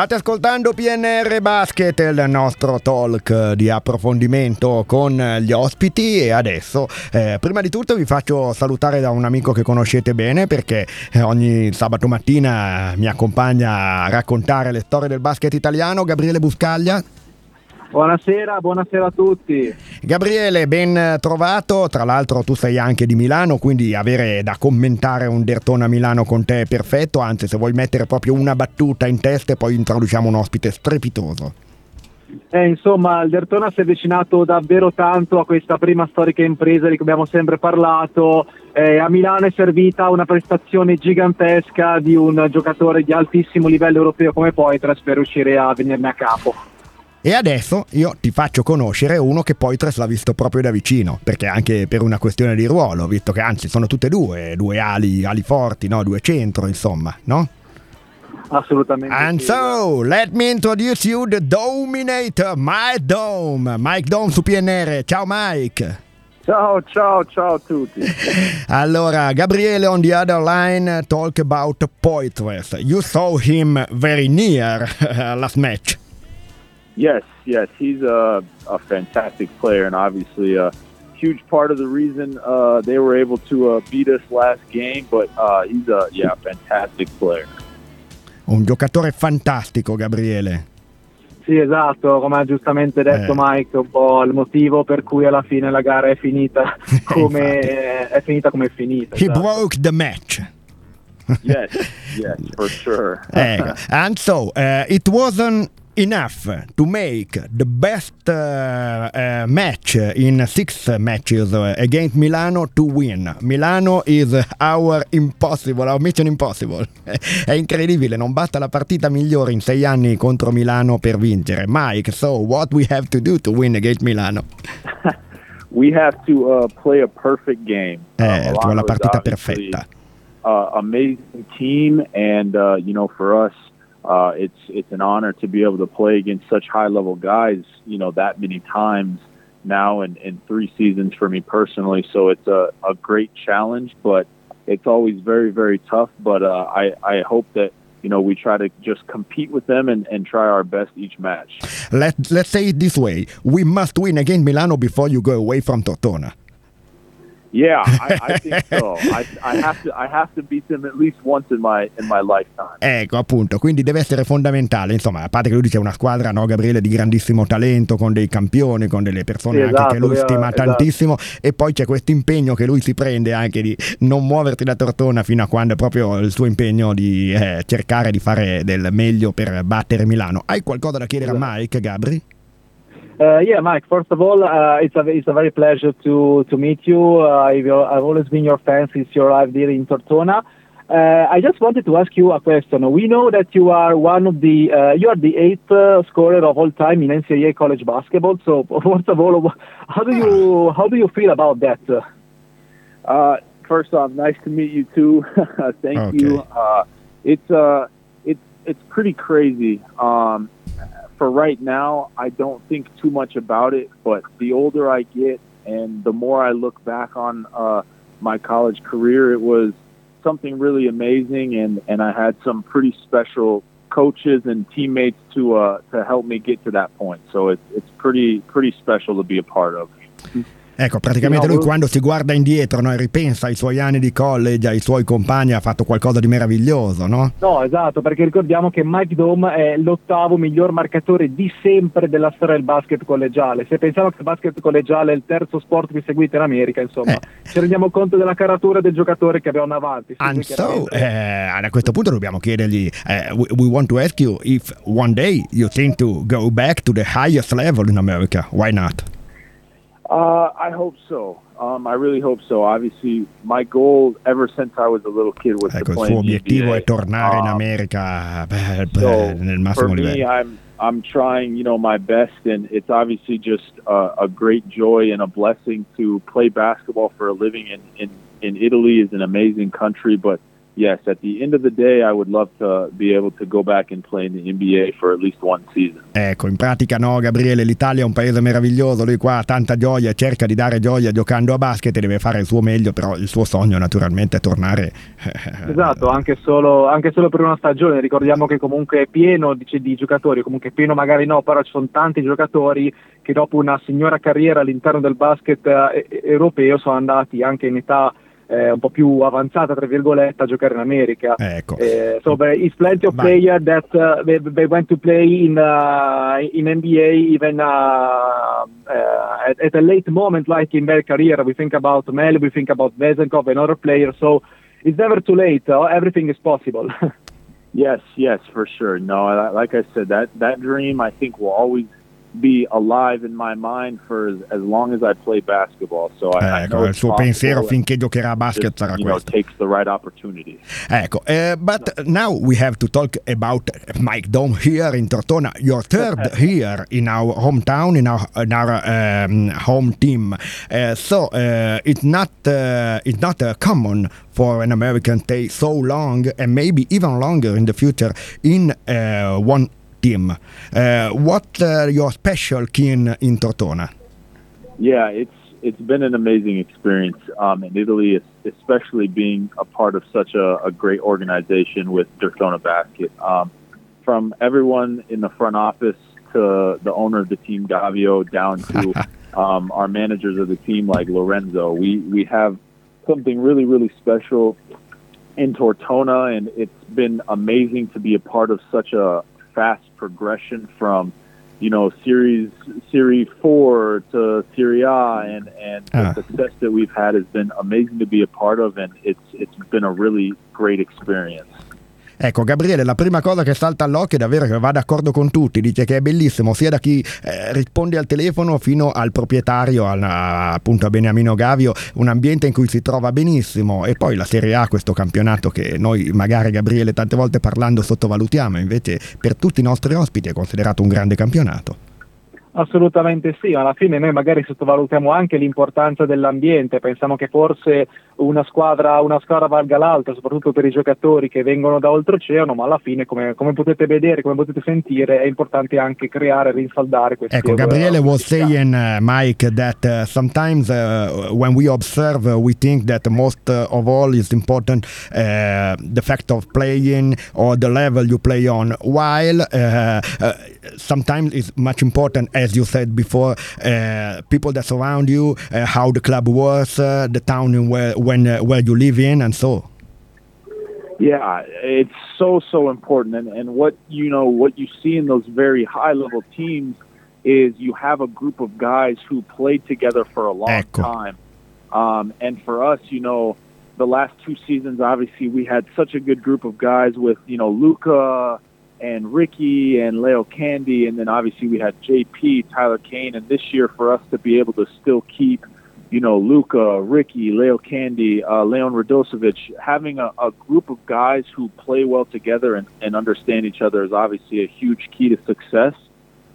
State ascoltando PNR Basket, il nostro talk di approfondimento con gli ospiti e adesso, eh, prima di tutto vi faccio salutare da un amico che conoscete bene perché eh, ogni sabato mattina mi accompagna a raccontare le storie del basket italiano, Gabriele Buscaglia. Buonasera, buonasera a tutti. Gabriele, ben trovato. Tra l'altro tu sei anche di Milano, quindi avere da commentare un Dertona Milano con te è perfetto. Anzi, se vuoi mettere proprio una battuta in testa e poi introduciamo un ospite strepitoso. Eh, insomma, il Dertona si è avvicinato davvero tanto a questa prima storica impresa di cui abbiamo sempre parlato. Eh, a Milano è servita una prestazione gigantesca di un giocatore di altissimo livello europeo come Poitras per riuscire a venirne a capo. E adesso io ti faccio conoscere uno che Poitres l'ha visto proprio da vicino, perché anche per una questione di ruolo, visto che anzi sono tutte e due, due ali, ali forti, no? due centro, insomma, no? Assolutamente. And sì. so, let me introduce you the Dominator, Mike Dome. Mike Dome su PNR. Ciao Mike. Ciao, ciao, ciao a tutti. Allora, Gabriele on the other line talk about Poitres. You saw him very near last match. Yes, yes, he's a, a fantastic player and obviously a huge part of the reason uh, they were able to uh, beat us last game. But uh, he's a yeah, fantastic player. Un giocatore fantastico, Gabriele. Sì, esatto, come ha giustamente detto Eh. Mike, un po' il motivo per cui alla fine la gara è finita come è finita come è finita. He esatto. broke the match. Yes, yes, for sure. Ecco. And so, uh, it wasn't enough to make the best uh, uh, match in six matches against Milano to win. Milano is our impossible, our mission impossible. È incredibile, non basta la partita migliore in sei anni contro Milano per vincere. Mike, so what we have to do to win against Milano? we have to uh, play a perfect game. Eh, Uh, la partita perfetta. Uh, amazing team, and uh, you know, for us, uh, it's it's an honor to be able to play against such high level guys. You know, that many times now in, in three seasons for me personally. So it's a, a great challenge, but it's always very very tough. But uh, I I hope that. You know, we try to just compete with them and, and try our best each match. Let, let's say it this way we must win against Milano before you go away from Tortona. Yeah, I, I think so. I, I have to I have to beat them at least once in my in my lifetime. Ecco, appunto, quindi deve essere fondamentale. Insomma, a parte che lui dice una squadra, no, Gabriele, di grandissimo talento, con dei campioni, con delle persone Sì, anche esatto, che lui vero, stima esatto. tantissimo. E poi c'è questo impegno che lui si prende anche di non muoverti da Tortona fino a quando è proprio il suo impegno di eh, cercare di fare del meglio per battere Milano. Hai qualcosa da chiedere a Mike, Gabri? Uh, yeah, Mike. First of all, uh, it's a it's a very pleasure to to meet you. Uh, I've, I've always been your fan since you arrived here in Tortona. Uh, I just wanted to ask you a question. We know that you are one of the uh, you are the eighth uh, scorer of all time in NCAA college basketball. So first of all, how do you how do you feel about that? Uh, first off, nice to meet you too. Thank Okay. you. Uh, it's uh it's it's pretty crazy. Um, for right now, I don't think too much about it. But the older I get, and the more I look back on uh, my college career, it was something really amazing, and and I had some pretty special coaches and teammates to uh, to help me get to that point. So it's it's pretty pretty special to be a part of. Ecco, praticamente No, lui lui- quando si guarda indietro no, e ripensa ai suoi anni di college, ai suoi compagni, ha fatto qualcosa di meraviglioso, no? No, esatto, perché ricordiamo che Mike Dome è l'ottavo miglior marcatore di sempre della storia del basket collegiale. Se pensiamo che il basket collegiale è il terzo sport più seguito in America, insomma, Eh. ci rendiamo conto della caratura del giocatore che abbiamo davanti. Sì, And so, eh, a questo punto dobbiamo chiedergli, eh, we, we want to ask you if one day you think to go back to the highest level in America. Why not? Uh, I hope so. Um, I really hope so. Obviously, my goal ever since I was a little kid was Ecco, to il play suo in the obiettivo NBA. è tornare in Um, America beh, So nel for massimo me, livello. I'm I'm trying, you know, my best, and it's obviously just uh, a great joy and a blessing to play basketball for a living. In in in Italy is an amazing country, but yes, at the end of the day, I would love to be able to go back and play in the NBA for at least one season. Ecco, in pratica no, Gabriele, l'Italia è un paese meraviglioso, lui qua ha tanta gioia, cerca di dare gioia giocando a basket e deve fare il suo meglio, però il suo sogno naturalmente è tornare... Esatto, anche solo, anche solo per una stagione, ricordiamo che comunque è pieno di, di giocatori, comunque pieno magari no, però ci sono tanti giocatori che dopo una signora carriera all'interno del basket eh, europeo sono andati anche in età eh, un po' più avanzata, tra virgolette, a giocare in America. Ecco. Eh, so there is plenty of Vai. players that uh, they, they went to play in uh, in NBA even uh, uh, at, at a late moment, like in their career. We think about Mel, we think about Vezenkov and other players. So it's never too late. Uh, everything is possible. Yes, yes, for sure. No, like I said, that that dream I think will always be alive in my mind for as, as long as I play basketball. So I, I Ecco, know il suo pensiero finché giocherà a basket sarà you know, questo. takes the right opportunity. Ecco, eh, but now we have to talk about Mike Daum here in Tortona, your third here in our hometown, in our, in our um, home team. Uh, so uh, it's not uh, it's not uh, common for an American to stay so long and maybe even longer in the future in uh, one team. Uh, what uh, your special key in, in Tortona? Yeah, it's it's been an amazing experience um, in Italy, especially being a part of such a, a great organization with Derthona Basket. Um, from everyone in the front office to the owner of the team, Gavio, down to um, our managers of the team like Lorenzo, we we have something really really special in Tortona, and it's been amazing to be a part of such a fast progression from you know, series Series Four to Serie A, and and Ah. the success that we've had has been amazing to be a part of, and it's it's been a really great experience. Ecco, Gabriele, la prima cosa che salta all'occhio è davvero che va d'accordo con tutti, dice che è bellissimo, sia da chi eh, risponde al telefono fino al proprietario, al- appunto a Beniamino Gavio, un ambiente in cui si trova benissimo e poi la Serie A, questo campionato che noi magari Gabriele tante volte parlando sottovalutiamo, invece per tutti i nostri ospiti è considerato un grande campionato. Assolutamente sì, alla fine noi magari sottovalutiamo anche l'importanza dell'ambiente, pensiamo che forse una squadra, una squadra valga l'altra, soprattutto per i giocatori che vengono da oltreoceano, ma alla fine come, come potete vedere, come potete sentire, è importante anche creare e rinsaldare questi Ecco, Gabriele was saying, uh, Mike, that uh, sometimes uh, when we observe, uh, we think that most uh, of all is important uh, the fact of playing or the level you play on, while uh, uh, sometimes it's much important, as you said before, uh, people that surround you, uh, how the club works, uh, the town in where when uh, where you live in, and so. Yeah, it's so so important, and and what you know what you see in those very high level teams is you have a group of guys who played together for a long Ecco. time, um, and for us, you know, the last two seasons, obviously, we had such a good group of guys with you know Luca and Ricky and Leo Candi, and then obviously we had JP, Tyler Cain, and this year for us to be able to still keep you know, Luca, Ricky, Leo Candi, uh, Leon Radosevic, having a, a group of guys who play well together and, and understand each other is obviously a huge key to success.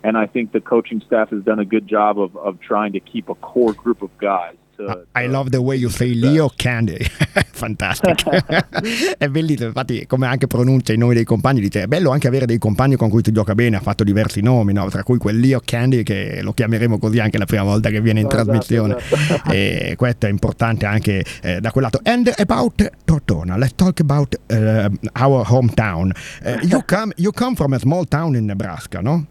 And I think the coaching staff has done a good job of, of trying to keep a core group of guys. To, I love the way you say Leo Candy, fantastico. è bellissimo, infatti come anche pronuncia i nomi dei compagni, dice è bello anche avere dei compagni con cui tu gioca bene, ha fatto diversi nomi, no? tra cui quel Leo Candy che lo chiameremo così anche la prima volta che viene in Esatto, trasmissione. esatto. e questo è importante anche eh, da quel lato. And about Tortona, let's talk about uh, our hometown. Uh, you, come, you come from a small town in Nebraska, no?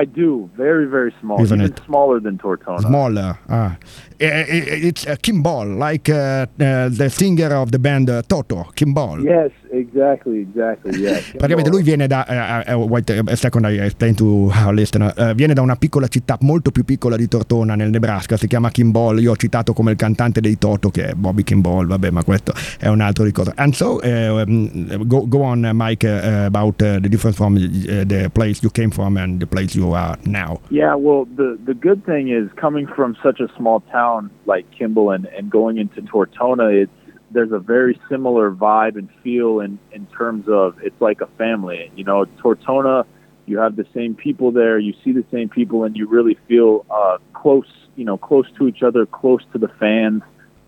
I do. Very, very small. Isn't even it? smaller than Tortona. Smaller. Ah. It's a kimball, like uh, uh, the singer of the band uh, Toto, Kimball. Yes, exactly, exactly, yes. Praticamente lui viene da, eh, eh, wait a second I explain to our listener, Eh, viene da una piccola città molto più piccola di Tortona nel Nebraska, si chiama Kimball, io ho citato come il cantante dei Toto che è Bobby Kimball, vabbè ma questo è un altro ricordo. And so, eh, um, go, go on uh, Mike uh, about uh, the difference from uh, the place you came from and the place you are now. Yeah, well, the the good thing is coming from such a small town like Kimball and, and going into Tortona, it's there's a very similar vibe and feel in in terms of it's like a family. You know, Tortona, you have the same people there, you see the same people, and you really feel uh, close. You know, close to each other, close to the fans,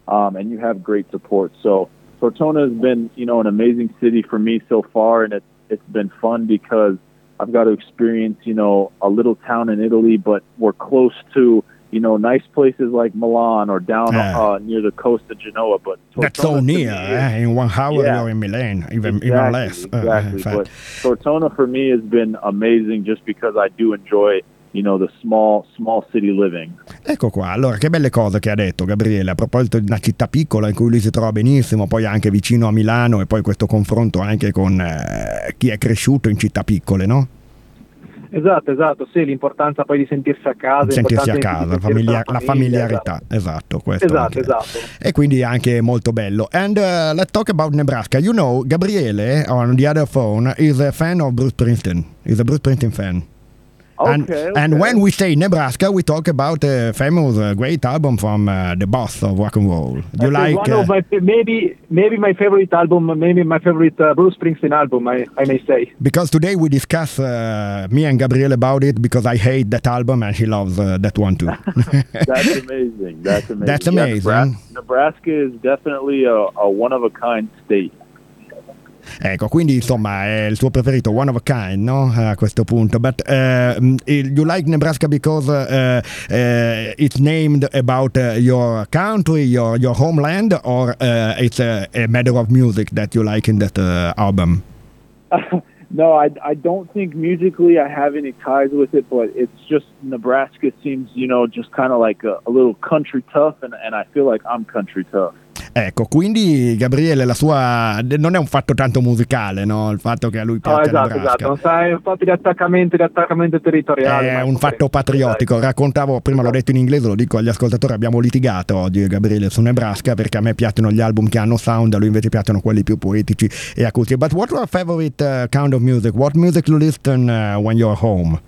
um, and you have great support. So. Tortona has been, you know, an amazing city for me so far, and it's it's been fun because I've got to experience, you know, a little town in Italy, but we're close to, you know, nice places like Milan or down Yeah. uh, near the coast of Genoa. But That's so Tortona near. eh? In one hour Yeah. you're in Milan, even, exactly, even less. uh, Exactly. fact. but Tortona for me has been amazing just because I do enjoy, you know, the small small city living. Ecco qua, allora che belle cose che ha detto Gabriele a proposito di una città piccola in cui lui si trova benissimo, poi anche vicino a Milano e poi questo confronto anche con eh, chi è cresciuto in città piccole, no? Esatto, esatto, sì, l'importanza poi di sentirsi a casa. Sentirsi a casa, con la famiglia, familiarità, esatto, questo Esatto, anche. esatto. E quindi anche molto bello. And uh, let's talk about Nebraska. You know, Gabriele on the other phone is a fan of Bruce Springsteen. He's a Bruce Springsteen fan. And, Okay, and when we say Nebraska, we talk about a famous, uh, great album from uh, the boss of rock and roll. You like? one uh, of my maybe maybe my favorite album, maybe my favorite uh, Bruce Springsteen album, I, I may say. because today we discuss uh, me and Gabriele about it because I hate that album and he loves uh, that one too. That's amazing. That's amazing. That's Yeah, amazing. Nebraska, Nebraska is definitely a, a one of a kind state. Ecco, quindi insomma è il suo preferito, one of a kind, no? A questo punto. But uh, you like Nebraska because uh, uh, it's named about uh, your country, your your homeland, or it's a, a matter of music that you like in that album? no, I, I don't think musically I have any ties with it, but it's just Nebraska seems, you know, just kind of like a, a little country tough, and, and I feel like I'm country tough. Ecco, quindi Gabriele, la sua non è un fatto tanto musicale, no? Il fatto che a lui No, piace esatto, Nebraska. esatto. Non sai, un fatto di attaccamento, di attaccamento territoriale. È un fatto patriottico, raccontavo, prima l'ho detto in inglese, lo dico agli ascoltatori, abbiamo litigato oggi Gabriele su Nebraska perché a me piacciono gli album che hanno sound, a lui invece piacciono quelli più poetici e acustici. But what your favorite uh, kind of music? What music you listen uh, when you're home?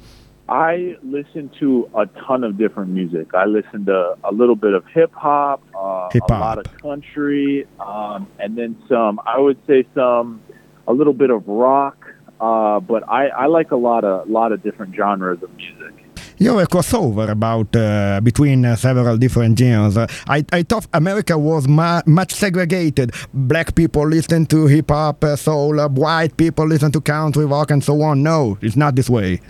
I listen to a ton of different music. I listen to a little bit of hip hop, uh, a lot of country, um, and then some. I would say some, a little bit of rock. Uh, but I, I like a lot of lot of different genres of music. You're a crossover about uh, between uh, several different genres. Uh, I, I thought America was ma- much segregated. Black people listen to hip hop, uh, soul. Uh, white people listen to country rock, and so on. No, it's not this way.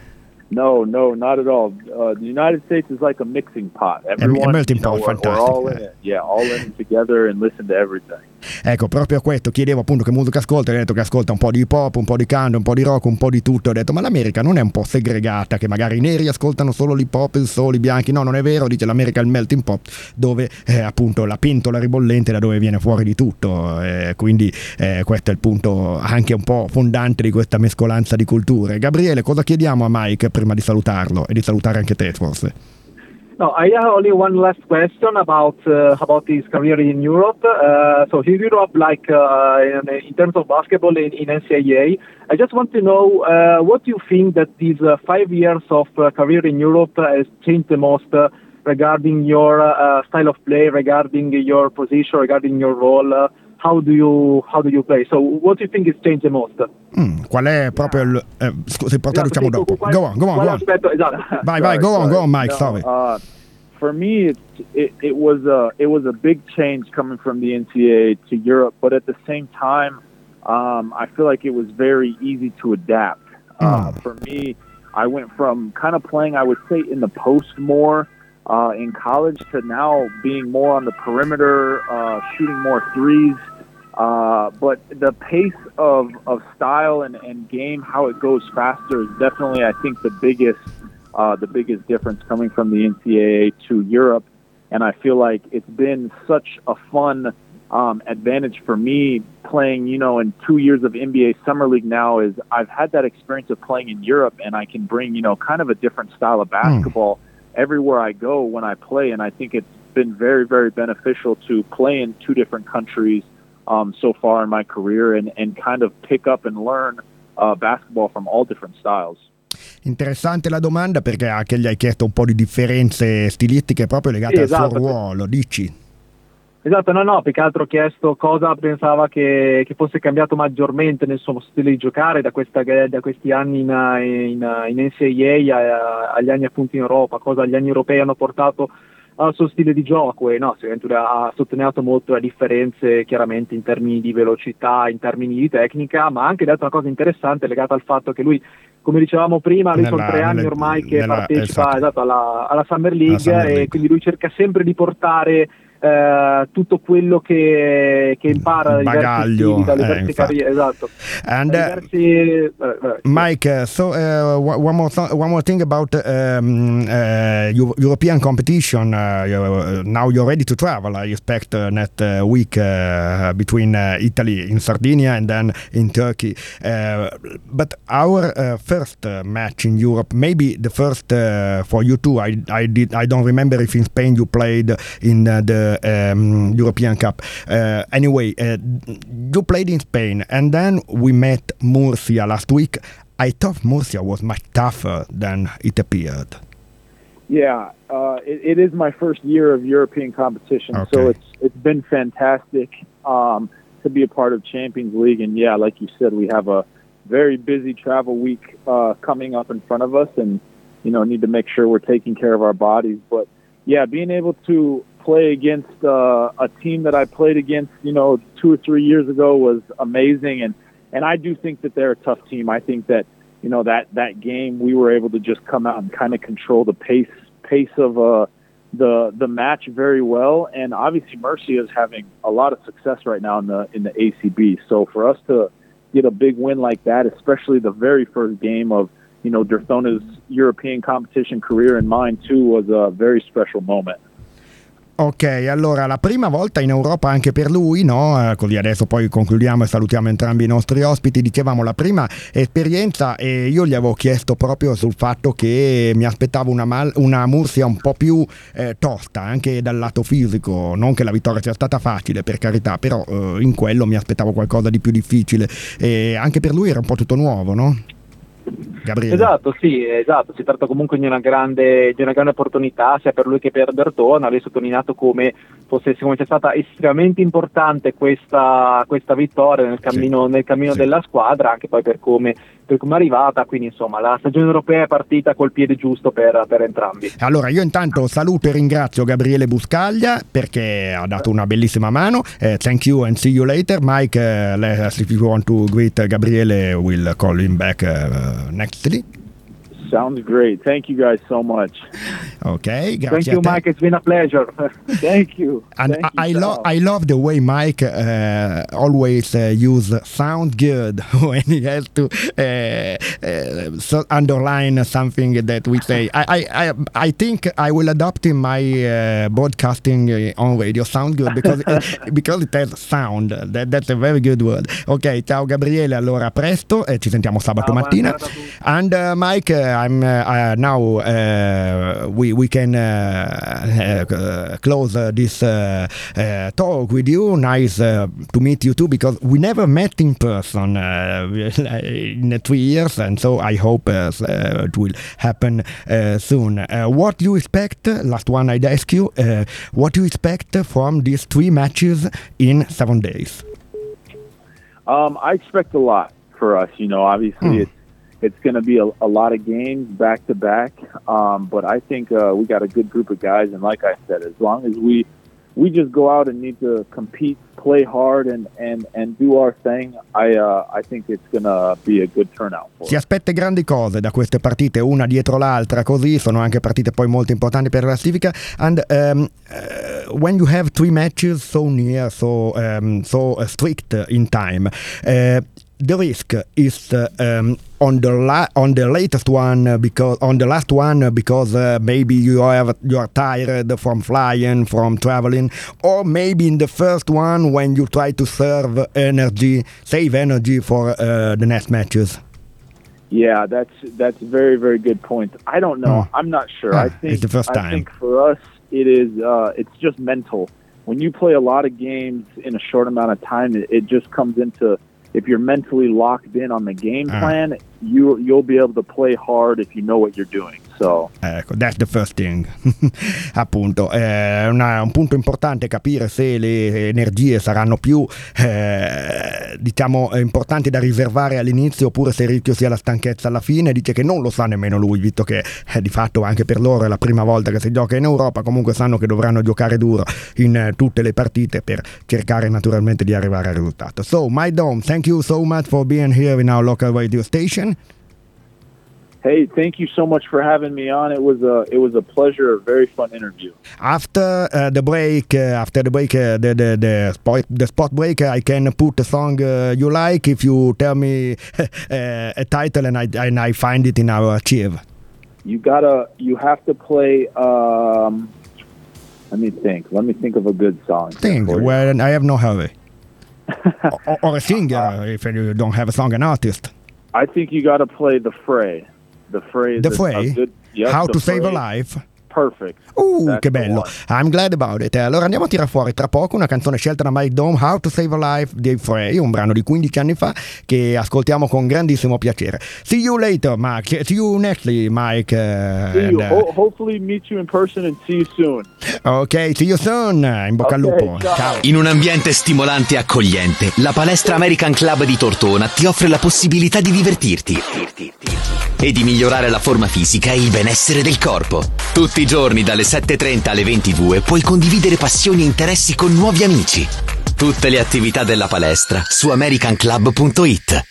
No, no, not at all. Uh, the United States is like a mixing pot. Everyone, melting you know, pot, we're, we're all in fantastic. it. Yeah, all in it together and listen to everything. Ecco, proprio questo chiedevo appunto che musica ascolta, hai detto che ascolta un po' di hip hop, un po' di country, un po' di rock, un po' di tutto. Ho detto, ma l'America non è un po' segregata, che magari i neri ascoltano solo l'hip hop, il soul, i bianchi. No, non è vero, dice l'America è il melting pot, dove è appunto la pentola ribollente da dove viene fuori di tutto. Eh, quindi eh, questo è il punto anche un po' fondante di questa mescolanza di culture. Gabriele, cosa chiediamo a Mike prima di salutarlo e di salutare anche te forse? No, I have only one last question about uh, about his career in Europe. Uh, so he grew up like uh, in, in terms of basketball in, in NCAA. I just want to know uh, what you think that these uh, five years of uh, career in Europe has changed the most uh, regarding your uh, style of play, regarding your position, regarding your role. How do you how do you play? So what do you think is changed the most? Mm, qual è proprio il... Eh, scusi, poi Esatto, dopo. qual- Go on, go on, go on. aspetto- esatto. Vai, vai, Sorry, go on, go on, Mike, No, sorry. Uh, for me, it, it it was a it was a big change coming from the NCAA to Europe, but at the same time, um, I feel like it was very easy to adapt. Uh, Mm. For me, I went from kind of playing, I would say, in the post more uh, in college to now being more on the perimeter, uh, shooting more threes. Uh, but the pace of, of style and, and game, how it goes faster, is definitely, I think, the biggest uh, the biggest difference coming from the NCAA to Europe. And I feel like it's been such a fun um, advantage for me playing, you know, in two years of NBA Summer League now is I've had that experience of playing in Europe and I can bring, you know, kind of a different style of basketball everywhere I go when I play. And I think it's been very, very beneficial to play in two different countries um, so far in my career and, and kind of pick up and learn uh, basketball from all different styles. Interessante la domanda perché anche gli hai chiesto un po' di differenze stilistiche proprio legate Sì, al esatto. suo ruolo, dici? Esatto, no, no, più che altro ho chiesto cosa pensava che, che fosse cambiato maggiormente nel suo stile di giocare da, questa- da questi anni in, in, in NCAA a- agli anni appunto in Europa, cosa gli anni europei hanno portato al suo stile di gioco e no, ha sottolineato molto le differenze chiaramente in termini di velocità, in termini di tecnica, ma ha anche detto una cosa interessante legata al fatto che lui come dicevamo prima, lui nella, sono tre anni ormai che nella, partecipa esatto. Esatto, alla, alla, Summer League, Summer League e quindi lui cerca sempre di portare Uh, tutto quello che, che impara bagaglio eh, esatto. And uh, diversi, uh, Mike eh, so one more th- one more thing about um, European competition now you're ready to travel I expect uh, next uh, week uh, between Italy in Sardinia and then in Turkey. But our first match in Europe maybe the first for you too I, I did I don't remember if in Spain you played in the um, European Cup. Uh, anyway, uh, you played in Spain, and then we met Murcia last week. I thought Murcia was much tougher than it appeared. Yeah, uh, it, it is my first year of European competition, okay. so it's it's been fantastic um, to be a part of Champions League. And yeah, like you said, we have a very busy travel week uh, coming up in front of us, and you know need to make sure we're taking care of our bodies. But yeah, being able to play against uh, a team that I played against, you know, two or three years ago was amazing, and and I do think that they're a tough team. I think that you know that that game we were able to just come out and kind of control the pace pace of uh, the the match very well, and obviously Murcia is having a lot of success right now in the in the ACB. So for us to get a big win like that, especially the very first game of you know Derthona's European competition career and mine too, was a very special moment. Ok, allora la prima volta in Europa anche per lui, no? Eh, così adesso poi concludiamo e salutiamo entrambi i nostri ospiti. Dicevamo la prima esperienza e io gli avevo chiesto proprio sul fatto che mi aspettavo una, mal- una Mursia un po' più eh, tosta anche dal lato fisico. Non che la vittoria sia stata facile, per carità, però eh, in quello mi aspettavo qualcosa di più difficile. E anche per lui era un po' tutto nuovo, no? Gabriele. Esatto, sì, esatto. Si tratta comunque di una, grande, di una grande opportunità sia per lui che per Bertone. Lei ha sottolineato come fosse come sia stata estremamente importante questa, questa vittoria nel cammino, sì. nel cammino sì. della squadra, anche poi per come, per come, è arrivata. Quindi insomma la stagione europea è partita col piede giusto per, per entrambi. Allora io intanto saluto e ringrazio Gabriele Buscaglia perché ha dato una bellissima mano. Uh, thank you and see you later. Mike, uh, if you want to greet Gabriele, we'll call him back uh, next week. Sounds great. Thank you guys so much. Okay, Thank you, Mike. It's been a pleasure. Thank you. And Thank I, I love I love the way Mike uh, always uh, use sound good when he has to uh, uh, so underline something that we say. I, I, I think I will adopt in my uh, broadcasting uh, on radio. Sound good because it, because it has sound. That, that's a very good word. Ok, ciao Gabriele. Allora presto e ci sentiamo sabato ciao, mattina. And Mike. I'm uh, uh, now uh, we we can uh, uh, close uh, this talk with you. Nice to meet you too because we never met in person in three years, and so I hope it will happen soon. what do you expect? Last one I'd ask you. what do you expect from these three matches in seven days? Um, I expect a lot for us. You know, obviously mm. it's it's going to be a, a, lot of games back to back. Um, but I think uh, we got a good group of guys, and like I said, as long as we we just go out and need to compete, play hard, and and and do our thing, I uh, I think it's gonna be a good turnout. si aspetta grandi cose da queste partite, una dietro l'altra, così sono anche partite poi molto importanti per la classifica. And um, uh, when you have three matches so near, so um, so strict in time. Uh, the risk is uh, um, on the la- on the latest one uh, because on the last one uh, because uh, maybe you are you are tired from flying from traveling or maybe in the first one when you try to serve energy save energy for uh, the next matches. Yeah that's that's very very good point. I don't know. Hmm. i'm not sure. I think it's the first time. i think for us it is uh, it's just mental. When you play a lot of games in a short amount of time it, it just comes into if you're mentally locked in on the game uh-huh. plan, you you'll be able to play hard if you know what you're doing. So Ecco, that's the first thing. Appunto, è una- un punto importante capire se le energie saranno più, eh, diciamo, eh, importanti da riservare all'inizio oppure se il rischio sia la stanchezza alla fine. Dice che non lo sa nemmeno lui, visto che eh, di fatto anche per loro è la prima volta che si gioca in Europa. Comunque sanno che dovranno giocare duro in eh, tutte le partite per cercare naturalmente di arrivare al risultato. So, my dome, thank you so much for being here in our local radio station. Hey, thank you so much for having me on. It was a it was a pleasure, a very fun interview. After uh, the break, uh, after the break, uh, the the the spot the spot break, I can put a song uh, you like if you tell me uh, a title and I and I find it in our archive. You gotta you have to play. Um, let me think. Let me think of a good song. Think. Well, I have no hurry. or, or a singer if you don't have a song, an artist. I think you got to play the fray. The phrase The Fray? good- yep, How The to save a life. Perfect. Uh, That's che bello. one. I'm glad about it. Allora andiamo a tirare fuori tra poco una canzone scelta da Mike Dome, How to Save a Life dei Frey, un brano di 15 anni fa che ascoltiamo con grandissimo piacere. See you later, Mike. See you nextly, Mike. uh, See you. and, uh, Ho- hopefully, meet you in person and see you soon. ok, see you soon. In bocca al Ok, lupo. ciao. Ciao. In un ambiente stimolante e accogliente, la palestra American Club di Tortona ti offre la possibilità di divertirti e di migliorare la forma fisica e il benessere del corpo. Tutti giorni dalle 7.30 alle 22 puoi condividere passioni e interessi con nuovi amici. Tutte le attività della palestra su americanclub.it.